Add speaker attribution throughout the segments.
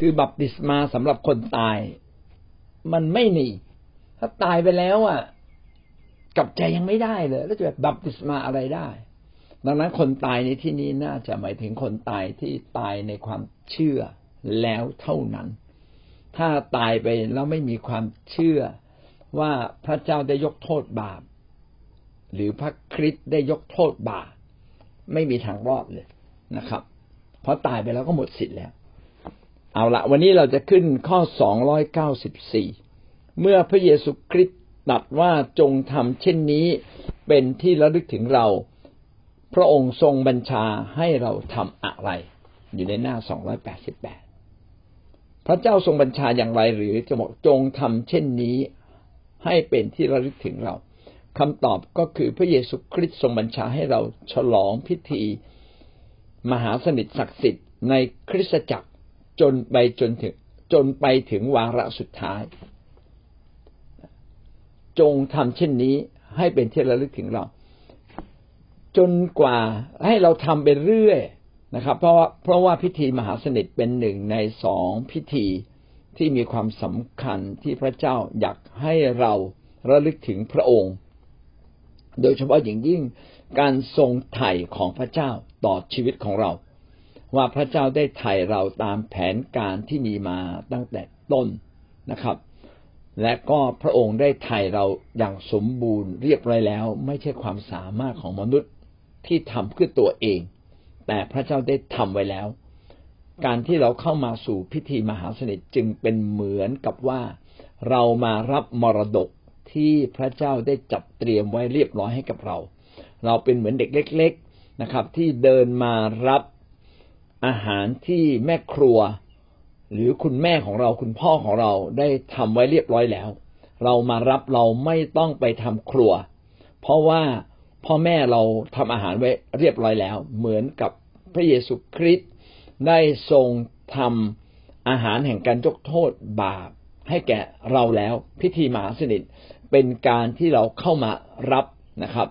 Speaker 1: คือบัพติศมาสำหรับคนตาย มันไม่หนีถ้าตายไปแล้วอะกลับใจยังไม่ได้เลย แล้วจะแบบบัพติศมาอะไรได้ ดังนั้นคนตายในที่นี้น่าจะหมายถึงคนตายที่ตายในความเชื่อแล้วเท่านั้น ถ้าตายไปแล้วไม่มีความเชื่อว่าพระเจ้าได้ยกโทษบาป หรือพระคริสต์ได้ยกโทษบาปไม่มีทางรอดเลยนะครับ เพราะตายไปแล้วก็หมดสิทธิ์แล้ว เอาละวันนี้เราจะขึ้นข้อสองร้อยเก้าสิบสี่เมื่อพระเยซูคริสต์ตัดว่าจงทำเช่นนี้เป็นที่ระลึกถึงเรา พระองค์ทรงบัญชาให้เราทำอะไร อยู่ในหน้าสองร้อยแปดสิบแปดพระเจ้าทรงบัญชาอย่างไรหรือจะบอกจงทำเช่นนี้ ให้เป็นที่ระลึกถึงเราคำตอบก็คือพระเยซูคริสต์ทรงบัญชาให้เราฉลองพิธี มหาสนิทศักดิ์สิทธิ์ในคริสตจักร จนไปจนถึง จนไปถึงวาระสุดท้าย จงทำเช่นนี้ให้เป็นที่ระลึกถึงเรา จนกว่าให้เราทำไปเรื่อยนะครับ เพราะว่าเพราะว่าพิธีมหาสนิทเป็นหนึ่งในสองพิธีที่มีความสำคัญที่พระเจ้าอยากให้เราระลึกถึงพระองค์ โดยเฉพาะอย่างยิ่งการทรงไถ่ของพระเจ้าต่อชีวิตของเรา ว่าพระเจ้าได้ไถ่เราตามแผนการที่มีมาตั้งแต่ต้นนะครับ และก็พระองค์ได้ไถ่เราอย่างสมบูรณ์เรียบร้อยแล้ว ไม่ใช่ความสามารถของมนุษย์ที่ทำขึ้นตัวเอง แต่พระเจ้าได้ทำไว้แล้ว การที่เราเข้ามาสู่พิธีมหาสนิทจึงเป็นเหมือนกับว่า เรามารับมรดกที่พระเจ้าได้จัดเตรียมไว้เรียบร้อยให้กับเรา เราเป็นเหมือนเด็กเล็ก ๆนะครับ ที่เดินมารับ อาหารที่แม่ครัว หรือคุณแม่ของเราคุณพ่อของเราได้ทำไว้เรียบร้อยแล้ว เรามารับเราไม่ต้องไปทำครัว เพราะว่าพ่อแม่เราทำอาหารไว้เรียบร้อยแล้ว เหมือนกับพระเยซูคริสต์ได้ทรงทำอาหารแห่งการยกโทษบาปให้แก่เราแล้วพิธีมหาสนิทเป็นการที่เราเข้ามารับนะครับ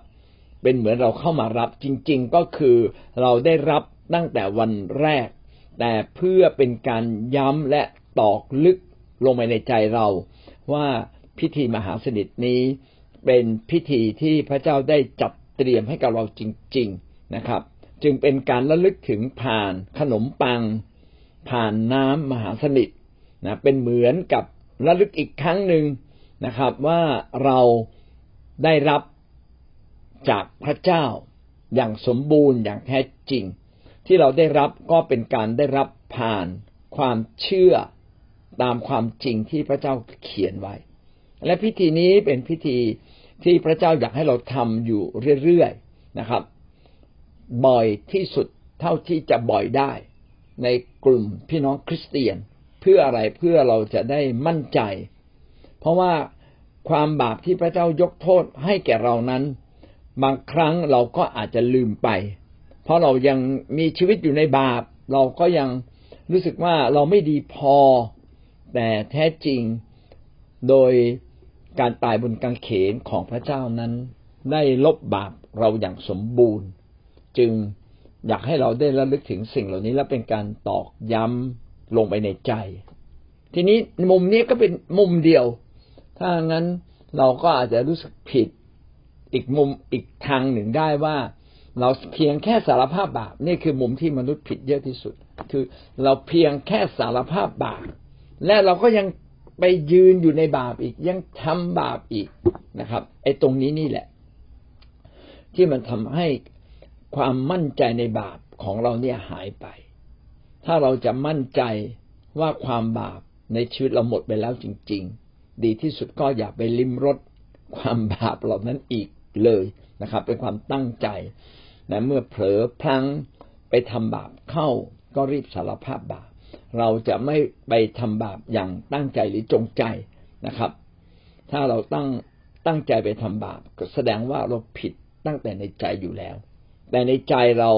Speaker 1: เป็นเหมือนเราเข้ามารับจริง ๆ ก็คือเราได้รับ ตั้งแต่วันแรก แต่เพื่อเป็นการย้ำและตอกลึกลงไปในใจเรา ว่าพิธีมหาสนิทนี้เป็นพิธีที่พระเจ้าได้จัดเตรียมให้กับเราจริง ๆนะครับ จึงเป็นการระลึกถึงผ่านขนมปัง ผ่านน้ำมหาสนิทนะเป็นเหมือนกับระลึกอีกครั้งหนึ่งนะครับ ว่าเราได้รับจากพระเจ้าอย่างสมบูรณ์อย่างแท้จริง ที่เราได้รับก็เป็นการได้รับผ่านความเชื่อตามความจริงที่พระเจ้าเขียนไว้ และพิธีนี้เป็นพิธีที่พระเจ้าอยากให้เราทำอยู่เรื่อยๆนะครับ บ่อยที่สุดเท่าที่จะบ่อยได้ ในกลุ่มพี่น้องคริสเตียน เพื่ออะไรเพื่อเราจะได้มั่นใจ เพราะว่าความบาปที่พระเจ้ายกโทษให้แก่เรานั้น บางครั้งเราก็อาจจะลืมไป ราะเรายังมีชีวิตอยู่ในบาป เราก็ยังรู้สึกว่าเราไม่ดีพอ แต่แท้จริงโดยการตายบนกางเขนของพระเจ้านั้น ได้ลบบาปเราอย่างสมบูรณ์ จึงอยากให้เราได้ระลึกถึงสิ่งเหล่านี้และเป็นการตอกย้ำลงไปในใจ ทีนี้มุมนี้ก็เป็นมุมเดียว ถ้างั้นเราก็อาจจะรู้สึกผิด อีกมุมอีกทางหนึ่งได้ว่า เราเพียงแค่สารภาพบาปนี่คือมุมที่มนุษย์ผิดเยอะที่สุด คือเราเพียงแค่สารภาพบาปและเราก็ยังไปยืนอยู่ในบาปอีกยังทำบาปอีกนะครับไอ้ตรงนี้นี่แหละ ที่มันทำให้ความมั่นใจในบาปของเราเนี่ยหายไป ถ้าเราจะมั่นใจว่าความบาปในชีวิตเราหมดไปแล้วจริง ๆ ดีที่สุดก็อย่าไปลิ้มรสความบาปเหล่านั้นอีกเลยนะครับ เป็นความตั้งใจ นะเมื่อเผลอพลั้งไปทำบาปเข้าก็รีบสารภาพบาป เราจะไม่ไปทำบาปอย่างตั้งใจหรือจงใจนะครับ ถ้าเราตั้งตั้งใจไปทำบาปก็แสดงว่าเราผิดตั้งแต่ในใจอยู่แล้ว แต่ในใจเรา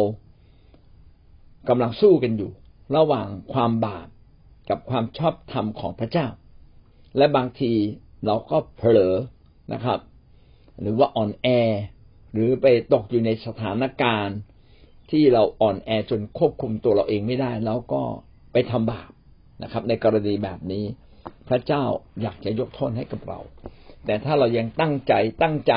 Speaker 1: กำลังสู้กันอยู่ ระหว่างความบาปกับความชอบธรรมของพระเจ้า และบางทีเราก็เผลอนะครับ หรือว่าอ่อนแอ หรือไปตกอยู่ในสถานการณ์ที่เราอ่อนแอจนควบคุมตัวเราเองไม่ได้ แล้วก็ไปทำบาปนะครับ ในกรณีแบบนี้ พระเจ้าอยากจะยกโทษให้กับเรา แต่ถ้าเรายังตั้งใจตั้งใจ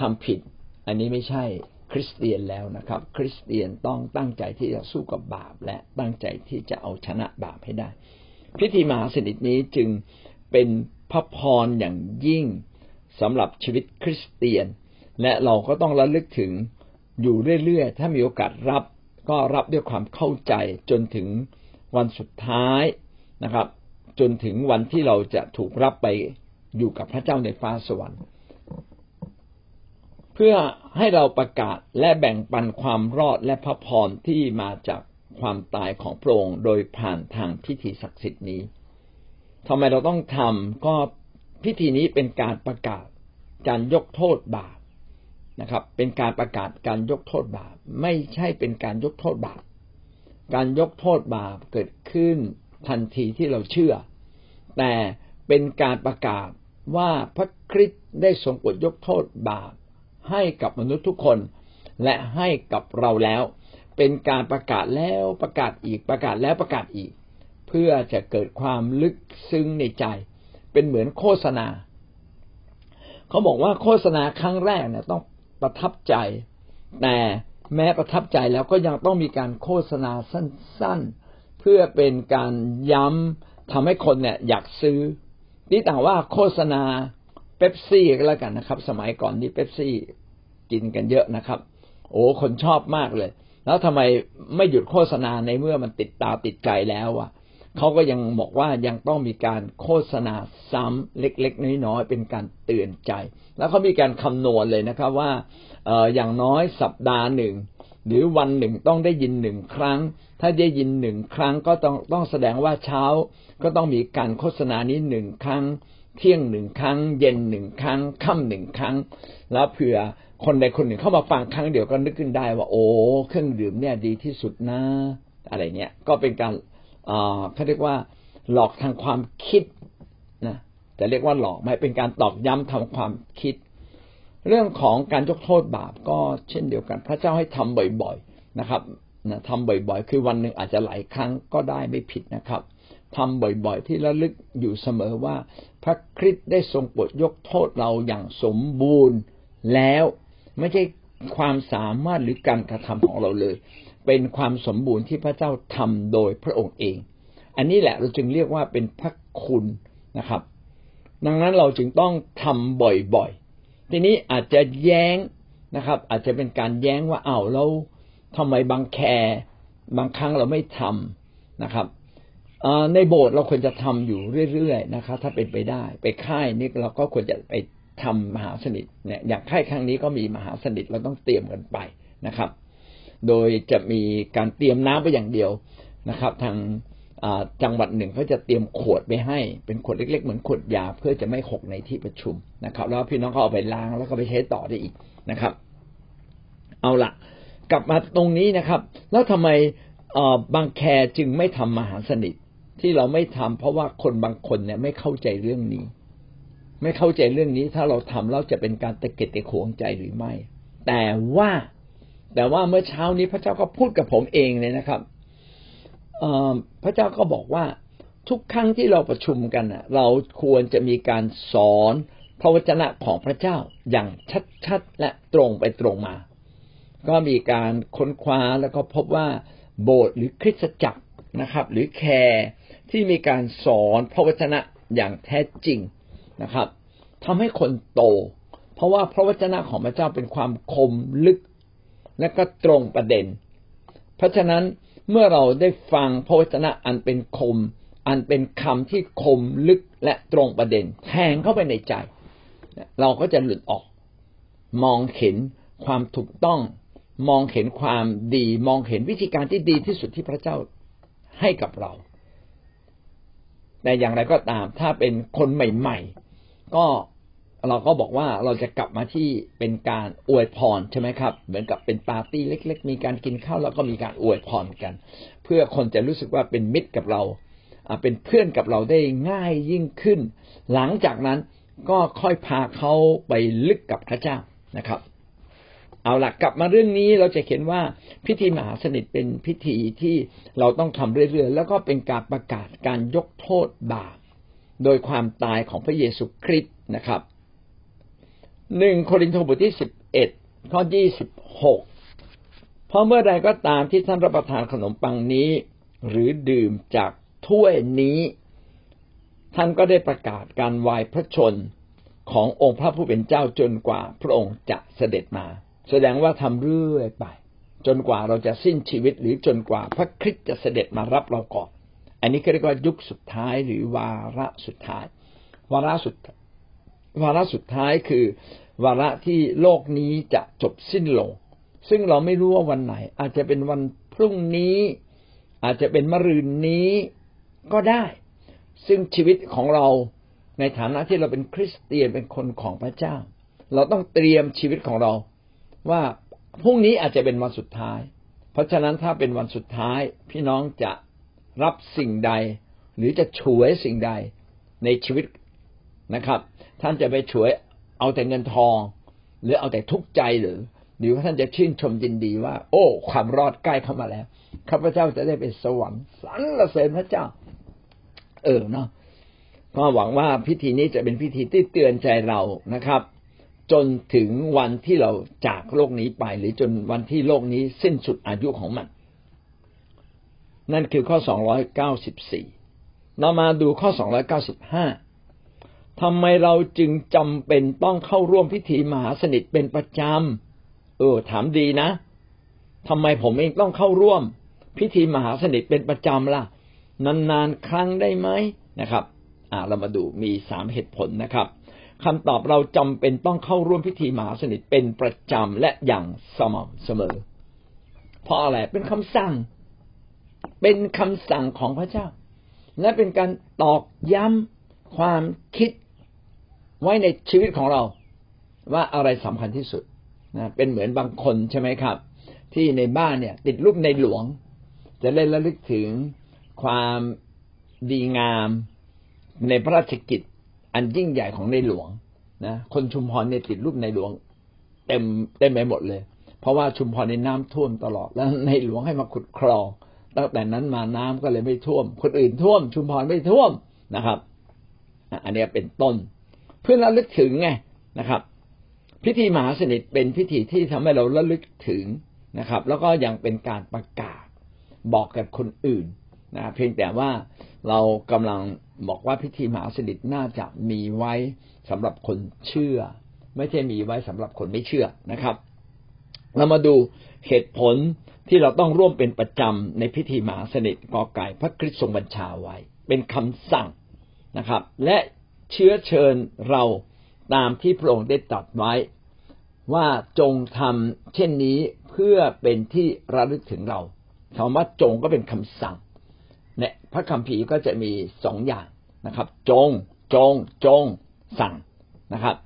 Speaker 1: ทำผิด อันนี้ไม่ใช่คริสเตียนแล้วนะครับ คริสเตียนต้องตั้งใจที่จะสู้กับบาป และตั้งใจที่จะเอาชนะบาปให้ได้ พิธีมหาสนิทนี้จึงเป็นพระพรอย่างยิ่งสำหรับชีวิตคริสเตียน และเราก็ต้องระลึกถึงอยู่เรื่อยๆ ถ้ามีโอกาสรับก็รับด้วยความเข้าใจจนถึงวันสุดท้ายนะครับ จนถึงวันที่เราจะถูกรับไปอยู่กับพระเจ้าในฟ้าสวรรค์ เพื่อให้เราประกาศและแบ่งปันความรอดและพระพรที่มาจากความตายของพระองค์โดยผ่านทางพิธีศักดิ์สิทธิ์นี้ทำไมเราต้องทำก็พิธีนี้เป็นการประกาศการยกโทษบาป นะครับ เป็นการประกาศการยกโทษบาป ไม่ใช่เป็นการยกโทษบาป การยกโทษบาปเกิดขึ้นทันทีที่เราเชื่อ แต่เป็นการประกาศว่าพระคริสต์ได้ทรงปลดยกโทษบาป ให้กับมนุษย์ทุกคน และให้กับเราแล้ว เป็นการประกาศแล้วประกาศอีกประกาศแล้วประกาศอีก เพื่อจะเกิดความลึกซึ้งในใจ เป็นเหมือนโฆษณา เขาบอกว่าโฆษณาครั้งแรกเนี่ยต้อง ประทับใจ แต่แม้ประทับใจแล้วก็ยังต้องมีการโฆษณาสั้น ๆ เพื่อเป็นการย้ำทำให้คนเนี่ยอยากซื้อ นี่ต่างว่าโฆษณาเป๊ปซี่ก็แล้วกันนะครับ สมัยก่อนนี่เป๊ปซี่กินกันเยอะนะครับ โอ้คนชอบมากเลย แล้วทำไมไม่หยุดโฆษณาในเมื่อมันติดตาติดใจแล้วอะ เขาก็ยังบอกว่ายังต้องมีการโฆษณาซ้ำเล็กๆน้อยๆเป็นการเตือนใจ แล้วเขามีการคำนวณเลยนะครับว่าเอออย่างน้อยสัปดาห์หนึ่ง หรือวันหนึ่งต้องได้ยินหนึ่งครั้ง ถ้าได้ยินหนึ่งครั้งก็ต้องต้องแสดงว่าเช้า ก็ต้องมีการโฆษณานี้หนึ่งครั้ง เที่ยงหนึ่งครั้ง เย็นหนึ่งครั้งค่ำหนึ่งครั้ง แล้วเผื่อคนใดคนหนึ่งเข้ามาฟังครั้งเดียวก็นึกขึ้นได้ว่าโอ้เครื่องดื่มเนี่ยดีที่สุดนะอะไรเนี้ยก็เป็นการ เขาเรียกว่าหลอกทางความคิดนะจะเรียกว่าหลอกไม่เป็นการตอกย้ำทำความคิด เรื่องของการยกโทษบาปก็เช่นเดียวกัน พระเจ้าให้ทำบ่อยๆนะครับนะทำบ่อยๆ คือวันหนึ่งอาจจะหลายครั้งก็ได้ไม่ผิดนะครับทำบ่อยๆ ที่ระลึกอยู่เสมอว่า พระคริสต์ได้ทรงโปลดยกโทษเราอย่างสมบูรณ์แล้วไม่ใช่ความสามารถหรือการกระทำของเราเลย เป็นความสมบูรณ์ที่พระเจ้าทำโดยพระองค์เอง อันนี้แหละเราจึงเรียกว่าเป็นพระคุณนะครับ ดังนั้นเราจึงต้องทำบ่อยๆ ทีนี้อาจจะแย้งนะครับ อาจจะเป็นการแย้งว่าเอ้าเราทำไมบางแคร์บางครั้งเราไม่ทำนะครับในโบสถ์เราควรจะทำอยู่เรื่อยๆนะครับ ถ้าเป็นไปได้ ไปค่ายนี่เราก็ควรจะไปทำมหาสนิทเนี่ยอย่างค่ายครั้งนี้ก็มีมหาสนิทเราต้องเตรียมกันไปนะครับ โดยจะมีการเตรียมน้ำไปอย่างเดียวนะครับ ทางจังหวัดหนึ่งเขาจะเตรียมขวดไปให้ เป็นขวดเล็ก ๆ เหมือนขวดยาเพื่อจะไม่หกในที่ประชุมนะครับ แล้วพี่น้องเขาเอาไปล้างแล้วก็ไปใช้ต่อได้อีกนะครับ เอาละกลับมาตรงนี้นะครับ แล้วทำไมบางแคจึงไม่ทำมหาสนิทที่เราไม่ทำเพราะว่าคนบางคนเนี่ยไม่เข้าใจเรื่องนี้ ไม่เข้าใจเรื่องนี้ถ้าเราทำแล้วจะเป็นการตะเกียกตะขวงใจหรือไม่ แต่ว่า แต่ว่าเมื่อเช้านี้พระเจ้าก็พูดกับผมเองเลยนะครับพระเจ้าก็บอกว่าทุกครั้งที่เราประชุมกันเราควรจะมีการสอนพระวจนะของพระเจ้าอย่างชัดๆและตรงไปตรงมา ก็มีการค้นคว้าแล้วก็พบว่าโบสถ์หรือคริสตจักรนะครับ หรือแคร์ที่มีการสอนพระวจนะอย่างแท้จริงนะครับทำให้คนโต เพราะว่าพระวจนะของพระเจ้าเป็นความคมลึก และก็ตรงประเด็น เพราะฉะนั้นเมื่อเราได้ฟังพระวจนะอันเป็นคม อันเป็นคำที่คมลึกและตรงประเด็น แทงเข้าไปในใจ เราก็จะหลุดออก มองเห็นความถูกต้อง มองเห็นความดี มองเห็นวิธีการที่ดีที่สุดที่พระเจ้าให้กับเรา แต่อย่างไรก็ตามถ้าเป็นคนใหม่ ๆ ก็ เราก็บอกว่าเราจะกลับมาที่เป็นการอวยพรใช่ไหมครับ เหมือนกับเป็นปาร์ตี้เล็ก ๆ มีการกินข้าวแล้วก็มีการอวยพรกัน เพื่อคนจะรู้สึกว่าเป็นมิตรกับเราเป็นเพื่อนกับเราได้ง่ายยิ่งขึ้น หลังจากนั้นก็ค่อยพาเขาไปลึกกับพระเจ้านะครับ เอาละกลับมาเรื่องนี้เราจะเห็นว่าพิธีมหาสนิทเป็นพิธีที่เราต้องทำเรื่อยๆแล้วก็เป็นการประกาศการยกโทษบาปโดยความตายของพระเยซูคริสต์นะครับ หนึ่งโครินธ์บทที่สิบเอ็ดข้อยี่สิบหกเพราะเมื่อใดก็ตามที่ท่านรับประทานขนมปังนี้ หรือดื่มจากถ้วยนี้ ท่านก็ได้ประกาศการวายพระชนขององค์พระผู้เป็นเจ้าจนกว่าพระองค์จะเสด็จมา แสดงว่าทำเรื่อยไป จนกว่าเราจะสิ้นชีวิตหรือจนกว่าพระคริสต์จะเสด็จมารับเราก่อน อันนี้ก็เรียกว่ายุคสุดท้ายหรือวาระสุดท้าย วาระสุด วาระสุดท้ายคือ วาระที่โลกนี้จะจบสิ้นลง ซึ่งเราไม่รู้ว่าวันไหน อาจจะเป็นวันพรุ่งนี้ อาจจะเป็นมะรืนนี้ก็ได้ ซึ่งชีวิตของเราในฐานะที่เราเป็นคริสเตียนเป็นคนของพระเจ้า เราต้องเตรียมชีวิตของเรา ว่าพรุ่งนี้อาจจะเป็นวันสุดท้าย เพราะฉะนั้นถ้าเป็นวันสุดท้าย พี่น้องจะรับสิ่งใด หรือจะฉวยสิ่งใดในชีวิต นะครับ ท่านจะไปฉวยเอาแต่เงินทอง หรือเอาแต่ทุกข์ใจหรือ หรือว่าท่านจะชื่นชมยินดีว่า โอ้ ความรอดใกล้เข้ามาแล้วข้าพเจ้าจะได้เป็นสวรรค์สรรเสริญพระเจ้า เออเนาะก็หวังว่าพิธีนี้จะเป็นพิธีที่เตือนใจเรานะครับ จนถึงวันที่เราจากโลกนี้ไป หรือจนวันที่โลกนี้สิ้นสุดอายุของมัน นั่นคือข้อ 294 เรามาดูข้อ 295 ทำไมเราจึงจำเป็นต้องเข้าร่วมพิธีมหาสนิทเป็นประจำเออ ถามดีนะทำไมผมเองต้องเข้าร่วม พิธีมหาสนิทเป็นประจำล่ะ นานๆครั้งได้ไหมนะครับ อ่าเรามาดูมีสามเหตุผลนะครับคำตอบเราจำเป็นต้องเข้าร่วมพิธีมหาสนิทเป็นประจำและอย่างสม่ำเสมอ เพราะอะไรเป็นคำสั่ง เป็นคำสั่งของพระเจ้า และเป็นการตอกย้ำความคิด ไว้ในชีวิตของเราว่าอะไรสำคัญที่สุดนะเป็นเหมือนบางคนใช่ไหมครับ ที่ในบ้านเนี่ย ติดรูปในหลวง จะเล่นระลึกถึงความดีงามในพระราชกิจ อันยิ่งใหญ่ของในหลวงนะคนชุมพรเนี่ยติดรูปในหลวง เต็มเต็มไปหมดเลย เพราะว่าชุมพรในน้ำท่วมตลอดแล้วในหลวงให้มาขุดคลอง ตั้งแต่นั้นมาน้ำก็เลยไม่ท่วม คนอื่นท่วม ชุมพรไม่ท่วมนะครับ อันนี้เป็นต้น พื่อระลึกถึงไงนะครับ พิธีมหาสนิทเป็นพิธีที่ทำให้เราระลึกถึงนะครับ แล้วก็ยังเป็นการประกาศบอกกับคนอื่นนะเพียงแต่ว่าเรากำลังบอกว่าพิธีมหาสนิทน่าจะมีไว้สำหรับคนเชื่อ ไม่ใช่มีไว้สำหรับคนไม่เชื่อนะครับ เรามาดูเหตุผลที่เราต้องร่วมเป็นประจำในพิธีมหาสนิทกอไก่พระคริสต์ทรงบัญชาไว้ เป็นคำสั่งนะครับ และ เชื้อเชิญเราตามที่พระองค์ได้ตรัสไว้ ว่าจงทำเช่นนี้เพื่อเป็นที่ระลึกถึงเราคำว่าจงก็เป็นคำสั่งเนี่ยพระคัมภีร์ก็จะมีสองอย่างนะครับ จง จง จง สั่งนะครับ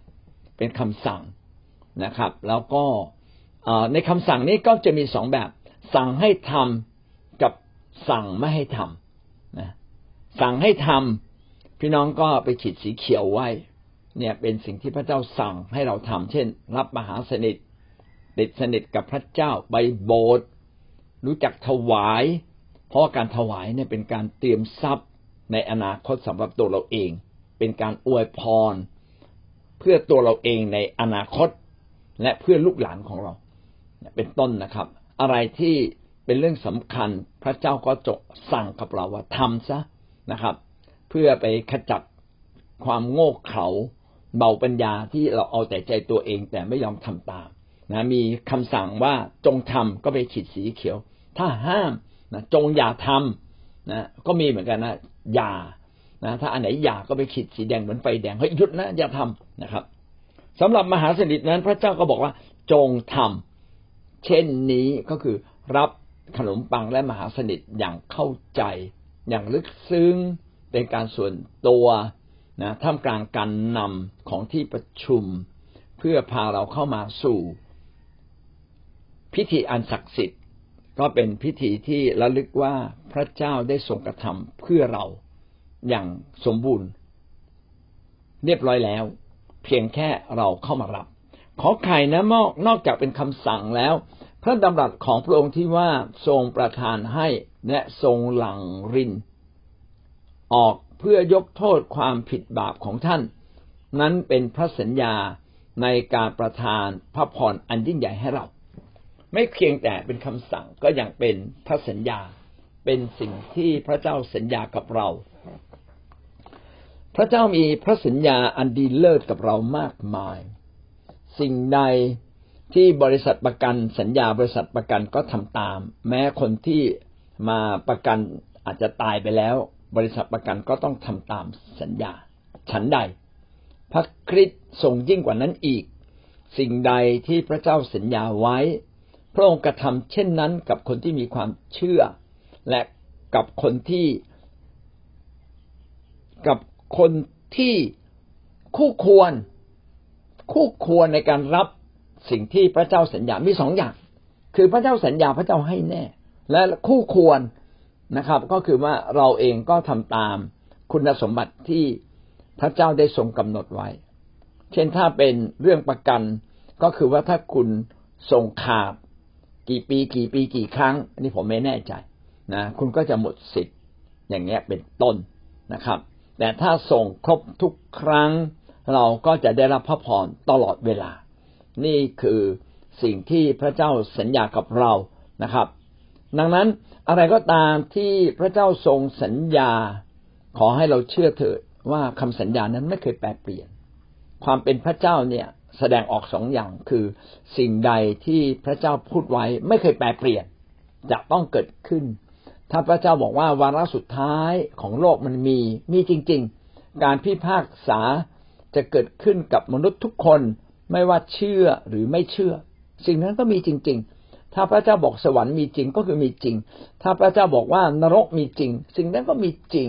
Speaker 1: เป็นคำสั่งนะครับ แล้วก็ในคำสั่งนี้ก็จะมีสองแบบ สั่งให้ทำกับสั่งไม่ให้ทำนะสั่งให้ทำ พี่น้องก็ไปขีดสีเขียวไว้ เนี่ยเป็นสิ่งที่พระเจ้าสั่งให้เราทำเช่น รับมหาสนิทติดสนิทกับพระเจ้าไปโบสถ์รู้จักถวาย เพราะการถวายเนี่ยเป็นการเตรียมทรัพย์ในอนาคตสำหรับตัวเราเอง เป็นการอวยพร เพื่อตัวเราเองในอนาคต และเพื่อลูกหลานของเรา เป็นต้นนะครับ อะไรที่เป็นเรื่องสำคัญพระเจ้าก็จะสั่งกับเราว่าทำซะนะครับ เพื่อไปขจัดความโง่เขลาเบาปัญญาที่เราเอาแต่ใจตัวเองแต่ไม่ยอมทำตามนะมีคำสั่งว่าจงทำก็ไปขีดสีเขียว ถ้าห้ามนะจงอย่าทำนะก็มีเหมือนกันนะอย่านะถ้าอันไหนอย่าก็ไปขีดสีแดงเหมือนไฟแดงเฮ้ยหยุดนะอย่าทำนะครับสำหรับมหาสนิทนั้น พระเจ้าก็บอกว่าจงทำเช่นนี้ก็คือรับขนมปังและมหาสนิทอย่างเข้าใจ อย่างลึกซึ้ง เป็นการส่วนตัวนะท่ามกลางการนำของที่ประชุม เพื่อพาเราเข้ามาสู่ พิธีอันศักดิ์สิทธิ์ ก็เป็นพิธีที่ระลึกว่าพระเจ้าได้ทรงกระทำเพื่อเราอย่างสมบูรณ์ เรียบร้อยแล้ว เพียงแค่เราเข้ามารับ ขอไข่นะมอกนอกจากเป็นคำสั่งแล้ว พระดำรัสของพระองค์ที่ว่าทรงประทานให้และทรงหลั่งริน ออกเพื่อยกโทษความผิดบาปของท่าน นั้นเป็นพระสัญญาในการประทานพระพรอันยิ่งใหญ่ให้เรา ไม่เพียงแต่เป็นคำสั่งก็ยังเป็นพระสัญญา เป็นสิ่งที่พระเจ้าสัญญากับเรา พระเจ้ามีพระสัญญาอันดีเลิศกับเรามากมาย สิ่งใดที่บริษัทประกันสัญญาบริษัทประกันก็ทำตาม แม้คนที่มาประกันอาจจะตายไปแล้ว บริษัทประกันก็ต้องทำตามสัญญา ฉันใด พระคริสต์ทรงยิ่งกว่านั้นอีก สิ่งใดที่พระเจ้าสัญญาไว้ พระองค์กระทำเช่นนั้นกับคนที่มีความเชื่อ และกับคนที่กับคนที่คู่ควร คู่ควรในการรับสิ่งที่พระเจ้าสัญญา มีสองอย่าง คือพระเจ้าสัญญาพระเจ้าให้แน่ และคู่ควร นะครับ ก็คือว่าเราเองก็ทำตามคุณสมบัติที่พระเจ้าได้ทรงกำหนดไว้ เช่นถ้าเป็นเรื่องประกันก็คือว่าถ้าคุณส่งขาดกี่ปีกี่ปีกี่ครั้งอันนี้ผมไม่แน่ใจนะคุณก็จะหมดสิทธิ์อย่างเงี้ยเป็นต้นนะครับ แต่ถ้าส่งครบทุกครั้ง เราก็จะได้รับพระพรตลอดเวลา นี่คือสิ่งที่พระเจ้าสัญญากับเรานะครับ ดังนั้นอะไรก็ตามที่พระเจ้าทรงสัญญา ขอให้เราเชื่อเถิดว่าคำสัญญานั้นไม่เคยแปรเปลี่ยน ความเป็นพระเจ้าเนี่ยแสดงออกสองอย่างคือสิ่งใดที่พระเจ้าพูดไว้ไม่เคยแปรเปลี่ยน จะต้องเกิดขึ้น ถ้าพระเจ้าบอกว่าวาระสุดท้ายของโลกมันมีมีจริง ๆ การพิพากษาจะเกิดขึ้นกับมนุษย์ทุกคนไม่ว่าเชื่อหรือไม่เชื่อ สิ่งนั้นก็มีจริง ๆ ถ้าพระเจ้าบอกสวรรค์มีจริงก็คือมีจริง ถ้าพระเจ้าบอกว่านรกมีจริง สิ่งนั้นก็มีจริง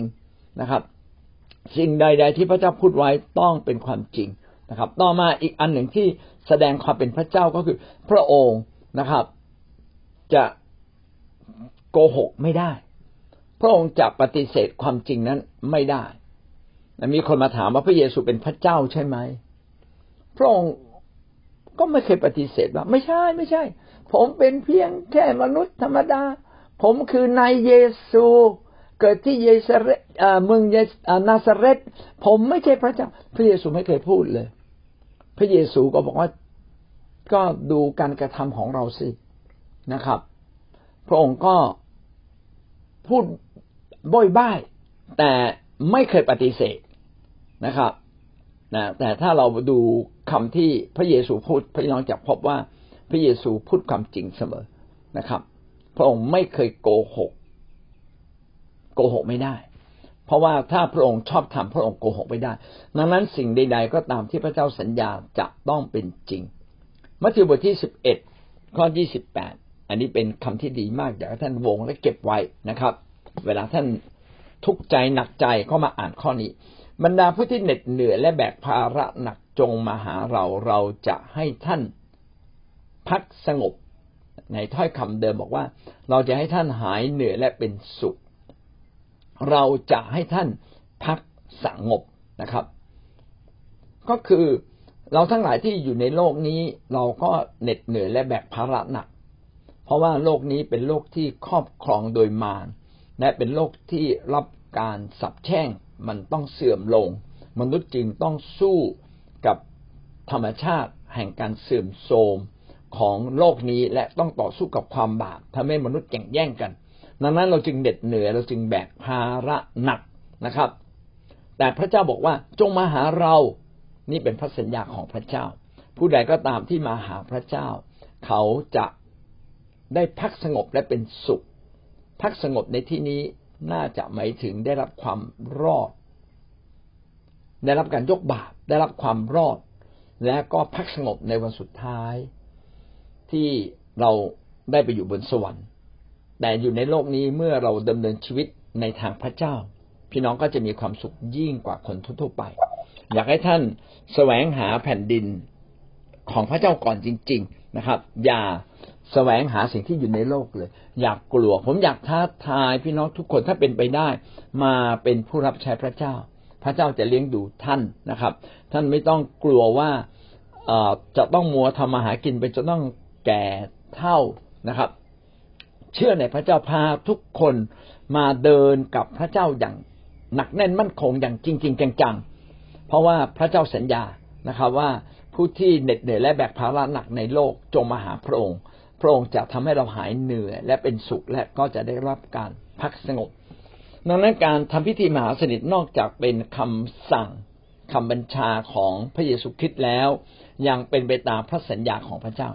Speaker 1: นะครับ สิ่งใด ๆ ที่พระเจ้าพูดไว้ต้องเป็นความจริงนะครับ ต่อมาอีกอันหนึ่งที่แสดงความเป็นพระเจ้าก็คือ พระองค์นะครับ จะโกหกไม่ได้ พระองค์จะปฏิเสธความจริงนั้นไม่ได้มีคนมาถามว่าพระเยซูเป็นพระเจ้าใช่ไหมพระองค์ ก็ไม่เคยปฏิเสธว่า ไม่ใช่ไม่ใช่ ผมเป็นเพียงแค่มนุษย์ธรรมดา ผมคือนายเยซู เกิดที่เยสเรเมืองเยนาซาเรตผมไม่ใช่พระเจ้า พระเยซูไม่เคยพูดเลย พระเยซูก็บอกว่าก็ดูการกระทำของเราสินะครับ พระองค์ก็พูดบ่อยบ้าย แต่ไม่เคยปฏิเสธนะครับนะแต่ถ้าเราดู คำที่พระเยซูพูดพี่น้องจะพบว่าพระเยซูพูดความจริงเสมอนะครับ พระองค์ไม่เคยโกหก โกหกไม่ได้ เพราะว่าถ้าพระองค์ชอบทำพระองค์โกหกไม่ได้ ดังนั้นสิ่งใด ๆ ก็ตามที่พระเจ้าสัญญาจะต้องเป็นจริง มัทธิวบทที่สิบเอ็ดข้อยี่สิบแปดอันนี้เป็นคำที่ดีมากอยากให้ท่านวงและเก็บไว้นะครับ เวลาท่านทุกข์ใจหนักใจก็มาอ่านข้อนี้ บรรดาผู้ที่เหน็ดเหนื่อยและแบกภาระหนักจงมาหาเราเราจะให้ท่านพักสงบ ในถ้อยคำเดิมบอกว่า เราจะให้ท่านหายเหนื่อยและเป็นสุข เราจะให้ท่านพักสงบนะครับ ก็คือเราทั้งหลายที่อยู่ในโลกนี้ เราก็เหน็ดเหนื่อยและแบกภาระหนัก เพราะว่าโลกนี้เป็นโลกที่ครอบครองโดยมารและเป็นโลกที่รับการสับแช่ง มันต้องเสื่อมลง มนุษย์จึงต้องสู้กับธรรมชาติแห่งการเสื่อมโทรมของโลกนี้และต้องต่อสู้กับความบาปทำให้มนุษย์แข่งแย่งกัน ดังนั้นเราจึงเด็ดเหนื่อยเราจึงแบกภาระหนักนะครับ แต่พระเจ้าบอกว่าจงมาหาเรานี่เป็นพระสัญญาของพระเจ้า ผู้ใดก็ตามที่มาหาพระเจ้า เขาจะได้พักสงบและเป็นสุข พักสงบในที่นี้ น่าจะหมายถึงได้รับความรอด ได้รับการยกบาปได้รับความรอด และก็พักสงบในวันสุดท้าย ที่เราได้ไปอยู่บนสวรรค์แต่อยู่ในโลกนี้เมื่อเราดำเนินชีวิตในทางพระเจ้า พี่น้องก็จะมีความสุขยิ่งกว่าคนทั่วไป อยากให้ท่านแสวงหาแผ่นดินของพระเจ้าก่อนจริง ๆนะครับ อย่า แสวงหาสิ่งที่อยู่ในโลกเลย อยากกลัว ผมอยากท้าทายพี่น้องทุกคนถ้าเป็นไปได้ มาเป็นผู้รับใช้พระเจ้า พระเจ้าจะเลี้ยงดูท่านนะครับ ท่านไม่ต้องกลัวว่าจะต้องมัวทำมาหากินไปจนต้องแก่เท่านะครับ เชื่อในพระเจ้าพาทุกคนมาเดินกับพระเจ้าอย่างหนักแน่นมั่นคงอย่างจริง ๆ จังๆ เพราะว่าพระเจ้าสัญญานะครับว่าผู้ที่เหน็ดเหนื่อยและแบกภาระหนักในโลกจงมาหาพระองค์ พระองค์จะทำให้เราหายเหนื่อยและเป็นสุขและก็จะได้รับการพักสงบ ดังนั้นการทำพิธีมหาสนิทนอกจากเป็นคำสั่งคำบัญชาของพระเยซูคริสต์แล้ว ยังเป็นไปตามพระสัญญาของพระเจ้า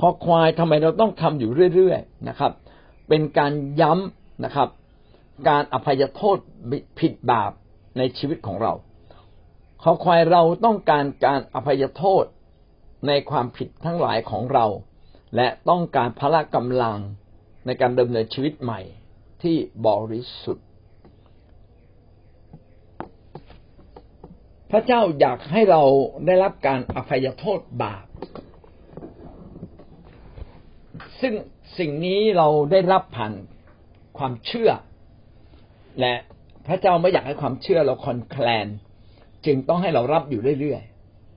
Speaker 1: คอควายทำไมเราต้องทำอยู่เรื่อยๆนะครับ เป็นการย้ำนะครับ การอภัยโทษผิดบาปในชีวิตของเราขอควายเราต้องการการอภัยโทษในความผิดทั้งหลายของเรา และต้องการพละกำลังในการดำเนินชีวิตใหม่ที่บริสุทธิ์ พระเจ้าอยากให้เราได้รับการอภัยโทษบาป ซึ่งสิ่งนี้เราได้รับผ่านความเชื่อ และพระเจ้าไม่อยากให้ความเชื่อเราคอนแคลน จึงต้องให้เรารับอยู่เรื่อย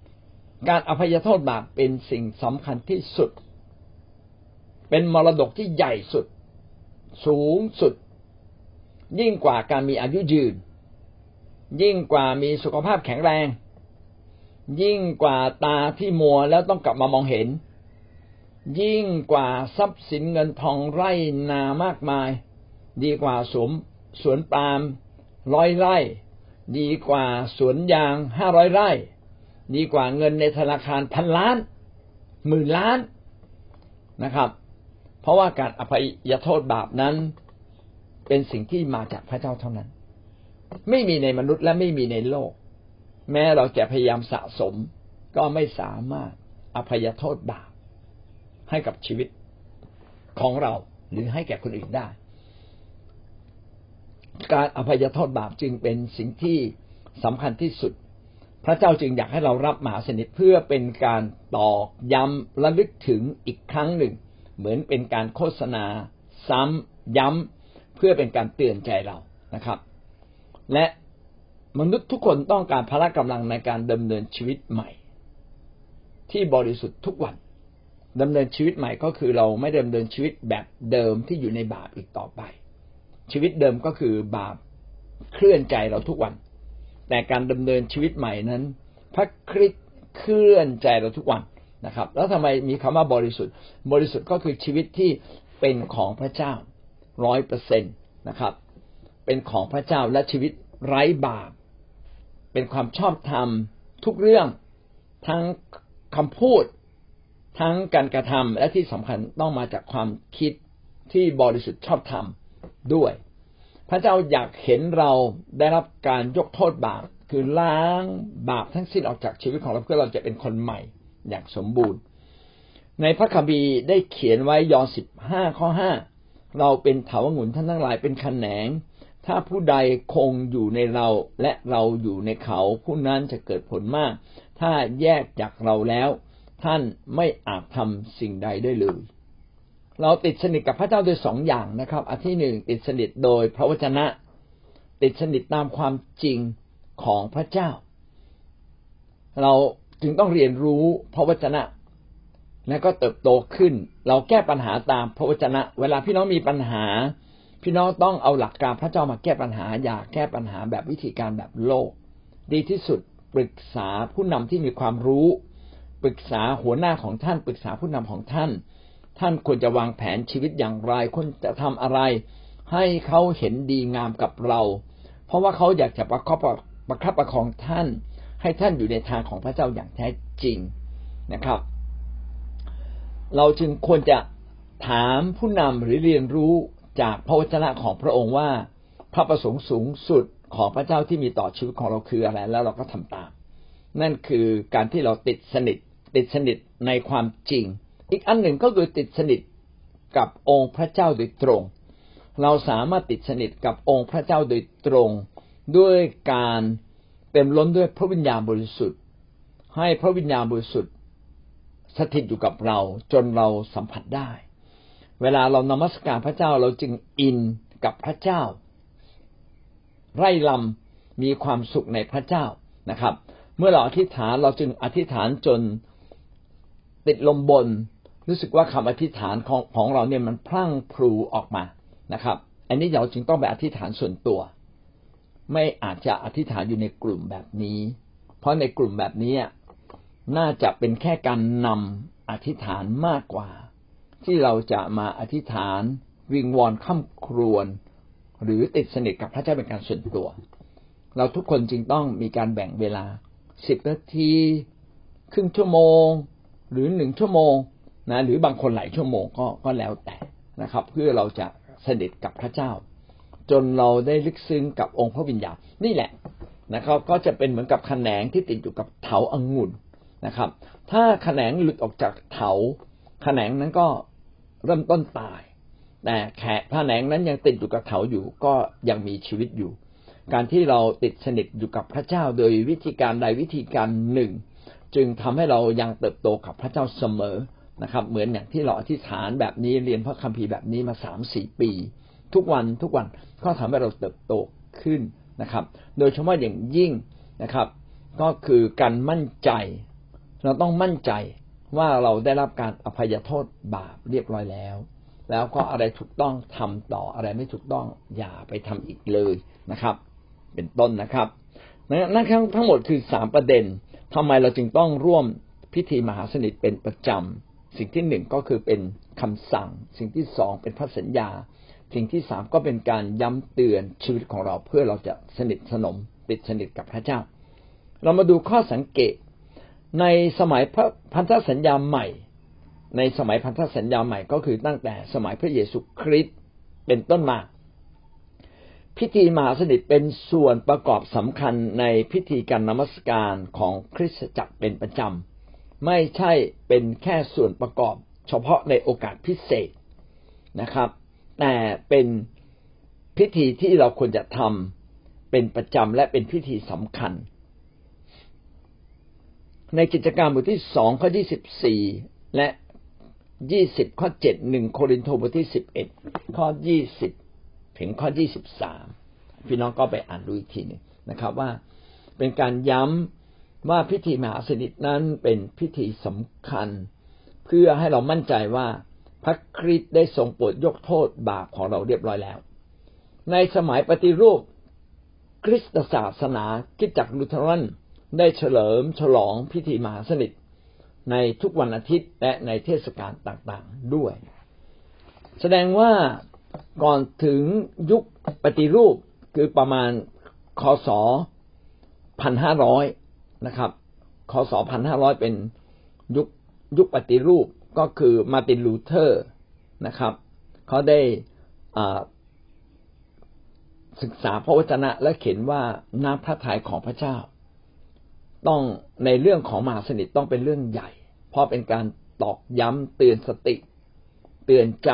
Speaker 1: ๆ การอภัยโทษบาปเป็นสิ่งสำคัญที่สุด เป็นมรดกที่ใหญ่สุด สูงสุด ยิ่งกว่าการมีอายุยืน ยิ่งกว่ามีสุขภาพแข็งแรง ยิ่งกว่าตาที่มัวแล้วต้องกลับมามองเห็น ยิ่งกว่าทรัพย์สินเงินทองไร่นามากมาย ดีกว่าสวมสวนปาล์มร้อยไร่ ดีกว่าสวนยางห้าร้อยไร่ ดีกว่าเงินในธนาคารพันล้านหมื่นล้านนะครับ เพราะว่าการอภัยโทษบาปนั้น เป็นสิ่งที่มาจากพระเจ้าเท่านั้น ไม่มีในมนุษย์และไม่มีในโลก แม้เราจะพยายามสะสม ก็ไม่สามารถอภัยโทษบาปให้กับชีวิตของเราหรือให้แก่คนอื่นได้ การอภัยโทษบาปจึงเป็นสิ่งที่สำคัญที่สุด พระเจ้าจึงอยากให้เรารับมหาสนิทเพื่อเป็นการตอกย้ำระลึกถึงอีกครั้งหนึ่ง เหมือนเป็นการโฆษณา ซ้ำย้ำเพื่อเป็นการเตือนใจเรานะครับ และมนุษย์ทุกคนต้องการพละกำลังในการดำเนินชีวิตใหม่ ที่บริสุทธิ์ทุกวันดำเนินชีวิตใหม่ก็คือเราไม่ดำเนินชีวิตแบบเดิมที่อยู่ในบาปอีกต่อไป ชีวิตเดิมก็คือบาปเคลื่อนใจเราทุกวัน แต่การดำเนินชีวิตใหม่นั้น พระคริสต์เคลื่อนใจเราทุกวัน นะครับ แล้วทำไมมีคำว่าบริสุทธิ์ บริสุทธิ์ก็คือชีวิตที่เป็นของพระเจ้าร้อยเปอร์เซ็นตนะครับ เป็นของพระเจ้าและชีวิตไร้บาปเป็นความชอบธรรมทุกเรื่องทั้งคำพูดทั้งการกระทำและที่สำคัญต้องมาจากความคิดที่บริสุทธิ์ชอบธรรมด้วย พระเจ้าอยากเห็นเราได้รับการยกโทษบาปคือล้างบาปทั้งสิ้นออกจากชีวิตของเราเพื่อเราจะเป็นคนใหม่ อย่างสมบูรณ์ ในพระคัมภีร์ได้เขียนไว้ยอห์นสิบห้าข้อห้าเราเป็นเถาวงุ่นท่านทั้งหลายเป็นขแนง ถ้าผู้ใดคงอยู่ในเราและเราอยู่ในเขา ผู้นั้นจะเกิดผลมาก ถ้าแยกจากเราแล้ว ท่านไม่อาจทำสิ่งใดได้เลย เราติดสนิทกับพระเจ้าโดยสองอย่างนะครับ อันที่หนึ่งติดสนิทโดยพระวจนะ ติดสนิทตามความจริงของพระเจ้า เรา จึงต้องเรียนรู้พระวจนะและก็เติบโตขึ้น เราแก้ปัญหาตามพระวจนะ เวลาพี่น้องมีปัญหา พี่น้องต้องเอาหลักการพระเจ้ามาแก้ปัญหา อย่าแก้ปัญหาแบบวิธีการแบบโลก ดีที่สุดปรึกษาผู้นำที่มีความรู้ ปรึกษาหัวหน้าของท่าน ปรึกษาผู้นำของท่าน ท่านควรจะวางแผนชีวิตอย่างไรควรจะทำอะไร ให้เขาเห็นดีงามกับเรา เพราะว่าเขาอยากจะประคับประคับประคองท่าน ให้ท่านอยู่ในทางของพระเจ้าอย่างแท้จริงนะครับ เราจึงควรจะถามผู้นำหรือเรียนรู้จากพระวจนะของพระองค์ว่า พระประสงค์สูงสุดของพระเจ้าที่มีต่อชีวิตของเราคืออะไร แล้วเราก็ทำตาม นั่นคือการที่เราติดสนิท ติดสนิทในความจริง อีกอันหนึ่งก็คือติดสนิทกับองค์พระเจ้าโดยตรง เราสามารถติดสนิทกับองค์พระเจ้าโดยตรง ด้วยการ เต็มล้นด้วยพระวิญญาณบริสุทธิ์ ให้พระวิญญาณบริสุทธิ์สถิตอยู่กับเราจนเราสัมผัสได้ เวลาเรานมัสการพระเจ้าเราจึงอินกับพระเจ้า ไร่ลำมีความสุขในพระเจ้านะครับ เมื่อเราอธิษฐานเราจึงอธิษฐานจนติดลมบน รู้สึกว่าคำอธิษฐานของของเราเนี่ยมันพลั่งพลูออกมานะครับ อันนี้เราจึงต้องไปอธิษฐานส่วนตัว ไม่อาจจะอธิษฐานอยู่ในกลุ่มแบบนี้ เพราะในกลุ่มแบบนี้น่าจะเป็นแค่การนำอธิษฐานมากกว่า ที่เราจะมาอธิษฐานวิงวอนข้ามครวน หรือติดสนิทกับพระเจ้าเป็นการส่วนตัว เราทุกคนจึงต้องมีการแบ่งเวลาสิบนาทีครึ่งชั่วโมง หรือหนึ่งชั่วโมงนะหรือบางคนหลายชั่วโมงก็ก็แล้วแต่นะครับ เพื่อเราจะสนิทกับพระเจ้า จนเราได้ลึกซึ้งกับองค์พระวิญญาณนี่แหละนะครับ ก็จะเป็นเหมือนกับแขนงที่ติดอยู่กับเถาอังุ่นนะครับ ถ้าแขนงหลุดออกจากเถาแขนงนั้นก็เริ่มต้นตาย แต่แขกแขนงนั้นยังติดอยู่กับเถาอยู่ก็ยังมีชีวิตอยู่ การที่เราติดสนิทอยู่กับพระเจ้าโดยวิธีการใดวิธีการหนึ่ง จึงทำให้เรายังเติบโตกับพระเจ้าเสมอนะครับ เหมือนอย่างที่เราอธิษฐานแบบนี้เรียนพระคัมภีร์แบบนี้มาสามสี่ปี ทุกวันทุกวัน ก็ทำให้เราเติบโตขึ้นนะครับ โดยเฉพาะอย่างยิ่งนะครับ ก็คือการมั่นใจ เราต้องมั่นใจว่าเราได้รับการอภัยโทษบาปเรียบร้อยแล้ว แล้วก็อะไรถูกต้องทำต่ออะไรไม่ถูกต้องอย่าไปทำอีกเลยนะครับ เป็นต้นนะครับนั่นทั้งหมดคือสามประเด็นทำไมเราจึงต้องร่วมพิธีมหาสนิทเป็นประจำสิ่งที่หนึ่งก็คือเป็นคำสั่ง สิ่งที่สองเป็นพระสัญญา สิ่งที่สามก็เป็นการย้ำเตือนชีวิตของเราเพื่อเราจะสนิทสนมติดสนิทกับพระเจ้า เรามาดูข้อสังเกต ในสมัยพระพันธสัญญาใหม่ ในสมัยพันธสัญญาใหม่ก็คือตั้งแต่สมัยพระเยซูคริสต์เป็นต้นมา พิธีมหาสนิทเป็นส่วนประกอบสำคัญในพิธีการนมัสการของคริสตจักรเป็นประจำไม่ใช่เป็นแค่ส่วนประกอบ เฉพาะในโอกาสพิเศษนะครับ แต่เป็นพิธีที่เราควรจะทำเป็นประจำและเป็นพิธีสำคัญ ในกิจการบทที่สองข้อที่สิบสี่และยี่สิบข้อเจ็ดหนึ่งโครินธ์บทที่สิบเอ็ดข้อยี่สิบถึงข้อยี่สิบสามพี่น้องก็ไปอ่านดูอีกทีนึงนะครับว่าเป็นการย้ำว่าพิธีมหาสนิทนั้นเป็นพิธีสำคัญ เพื่อให้เรามั่นใจว่า พระคริสต์ได้ทรงโปรดยกโทษบาปของเราเรียบร้อยแล้ว ในสมัยปฏิรูปคริสตศาสนาคริสตจักรลูเธอรันได้เฉลิมฉลองพิธีมหาสนิทในทุกวันอาทิตย์และในเทศกาลต่างๆด้วย แสดงว่าก่อนถึงยุคปฏิรูปคือประมาณคศพันห้าร้อยนะครับคศพันห้าร้อยเป็นยุคยุคปฏิรูป ก็คือมาร์ตินลูเธอร์นะครับเขาได้ศึกษาพระวจนะและเขียนว่าน้ำพระทัยของพระเจ้า ต้องในเรื่องของมหาสนิทต้องเป็นเรื่องใหญ่ เพราะเป็นการตอกย้ำเตือนสติ เตือนใจ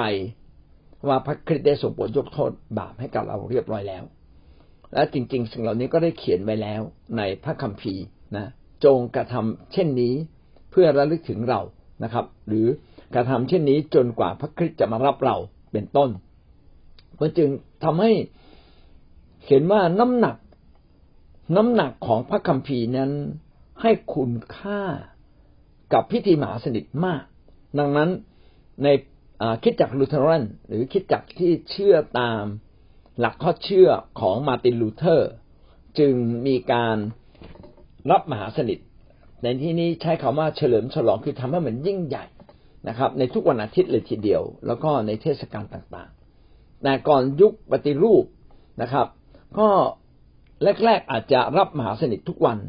Speaker 1: ว่าพระคริสต์ได้ส่งผลยกโทษบาปให้กับเราเรียบร้อยแล้ว และจริง ๆ สิ่งเหล่านี้ก็ได้เขียนไว้แล้วในพระคัมภีร์นะ จงกระทำเช่นนี้เพื่อระลึกถึงเรา นะครับ หรือกระทำเช่นนี้จนกว่าพระคริสต์จะมารับเราเป็นต้น มันจึงทำให้เห็นว่าน้ำหนัก น้ำหนักของพระคัมภีร์นั้นให้คุณค่ากับพิธีมหาสนิทมาก ดังนั้นในคริสตจักรลูเธอรันหรือคริสตจักรที่เชื่อตามหลักข้อเชื่อของมาร์ตินลูเธอร์ จึงมีการรับมหาสนิท ในที่นี้ใช้คำว่าเฉลิมฉลองคือทำให้มันยิ่งใหญ่นะครับ ในทุกวันอาทิตย์เลยทีเดียว แล้วก็ในเทศกาลต่างๆแต่ก่อนยุคปฏิรูปนะครับ ก็แรก ๆ อาจจะรับมหาสนิททุกวัน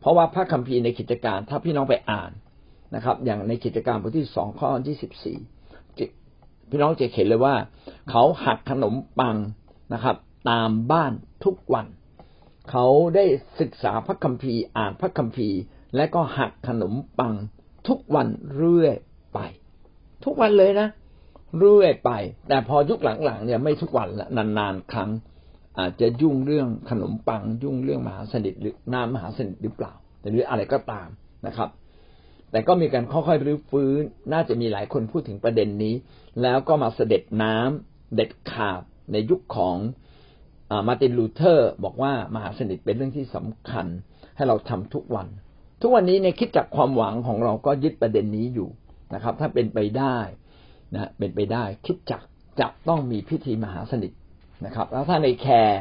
Speaker 1: เพราะว่าพระคัมภีร์ในกิจการถ้าพี่น้องไปอ่านนะครับ อย่างในกิจการบทที่สองข้อที่สิบสี่พี่น้องจะเห็นเลยว่า เขาหักขนมปังนะครับ ตามบ้านทุกวัน เขาได้ศึกษาพระคัมภีร์อ่านพระคัมภีร์ และก็หักขนมปังทุกวันเรื่อยไป ทุกวันเลยนะ เรื่อยไป แต่พอยุคหลังๆเนี่ยไม่ทุกวันละนานๆครั้ง อาจจะยุ่งเรื่องขนมปัง ยุ่งเรื่องมหาสนิทหรือน้ำมหาสนิทหรือเปล่าหรืออะไรก็ตามนะครับ แต่ก็มีการค่อยๆรื้อฟื้น น่าจะมีหลายคนพูดถึงประเด็นนี้ แล้วก็มาเสด็จน้ำเด็ดขาดในยุคของมาร์ตินลูเธอร์ บอกว่ามหาสนิทเป็นเรื่องที่สำคัญให้เราทำทุกวัน ทุกวันนี้ในคริสตจักรความหวังของเราก็ยึดประเด็นนี้อยู่นะครับ ถ้าเป็นไปได้นะเป็นไปได้คริสตจักรจะต้องมีพิธีมหาสนิทนะครับ แล้วถ้าใน care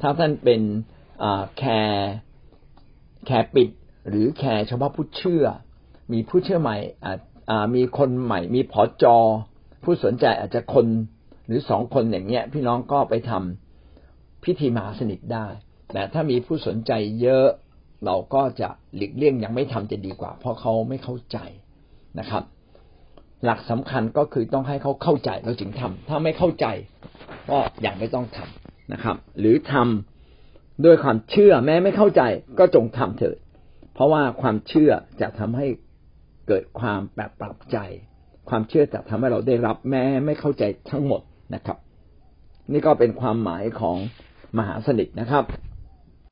Speaker 1: ถ้าท่านเป็น care care ปิด หรือ care เฉพาะผู้เชื่อ มีผู้เชื่อใหม่มีคนใหม่ มีผอจอ ผู้สนใจอาจจะคนหรือสองคนอย่างเงี้ย พี่น้องก็ไปทำพิธีมหาสนิทได้แต่ถ้ามีผู้สนใจเยอะ เราก็จะหลีกเลี่ยงยังไม่ทำจะดีกว่า เพราะเขาไม่เข้าใจนะครับ หลักสำคัญก็คือต้องให้เขาเข้าใจเราจึงทำถ้าไม่เข้าใจก็อยังไม่ต้องทำนะครับ หรือทำด้วยความเชื่อแม้ไม่เข้าใจก็จงทำเถิดเพราะว่าความเชื่อจะทำให้เกิดความแปรปรับใจ ความเชื่อจะทำให้เราได้รับแม้ไม่เข้าใจทั้งหมดนะครับ นี่ก็เป็นความหมายของมหาสนิทนะครับ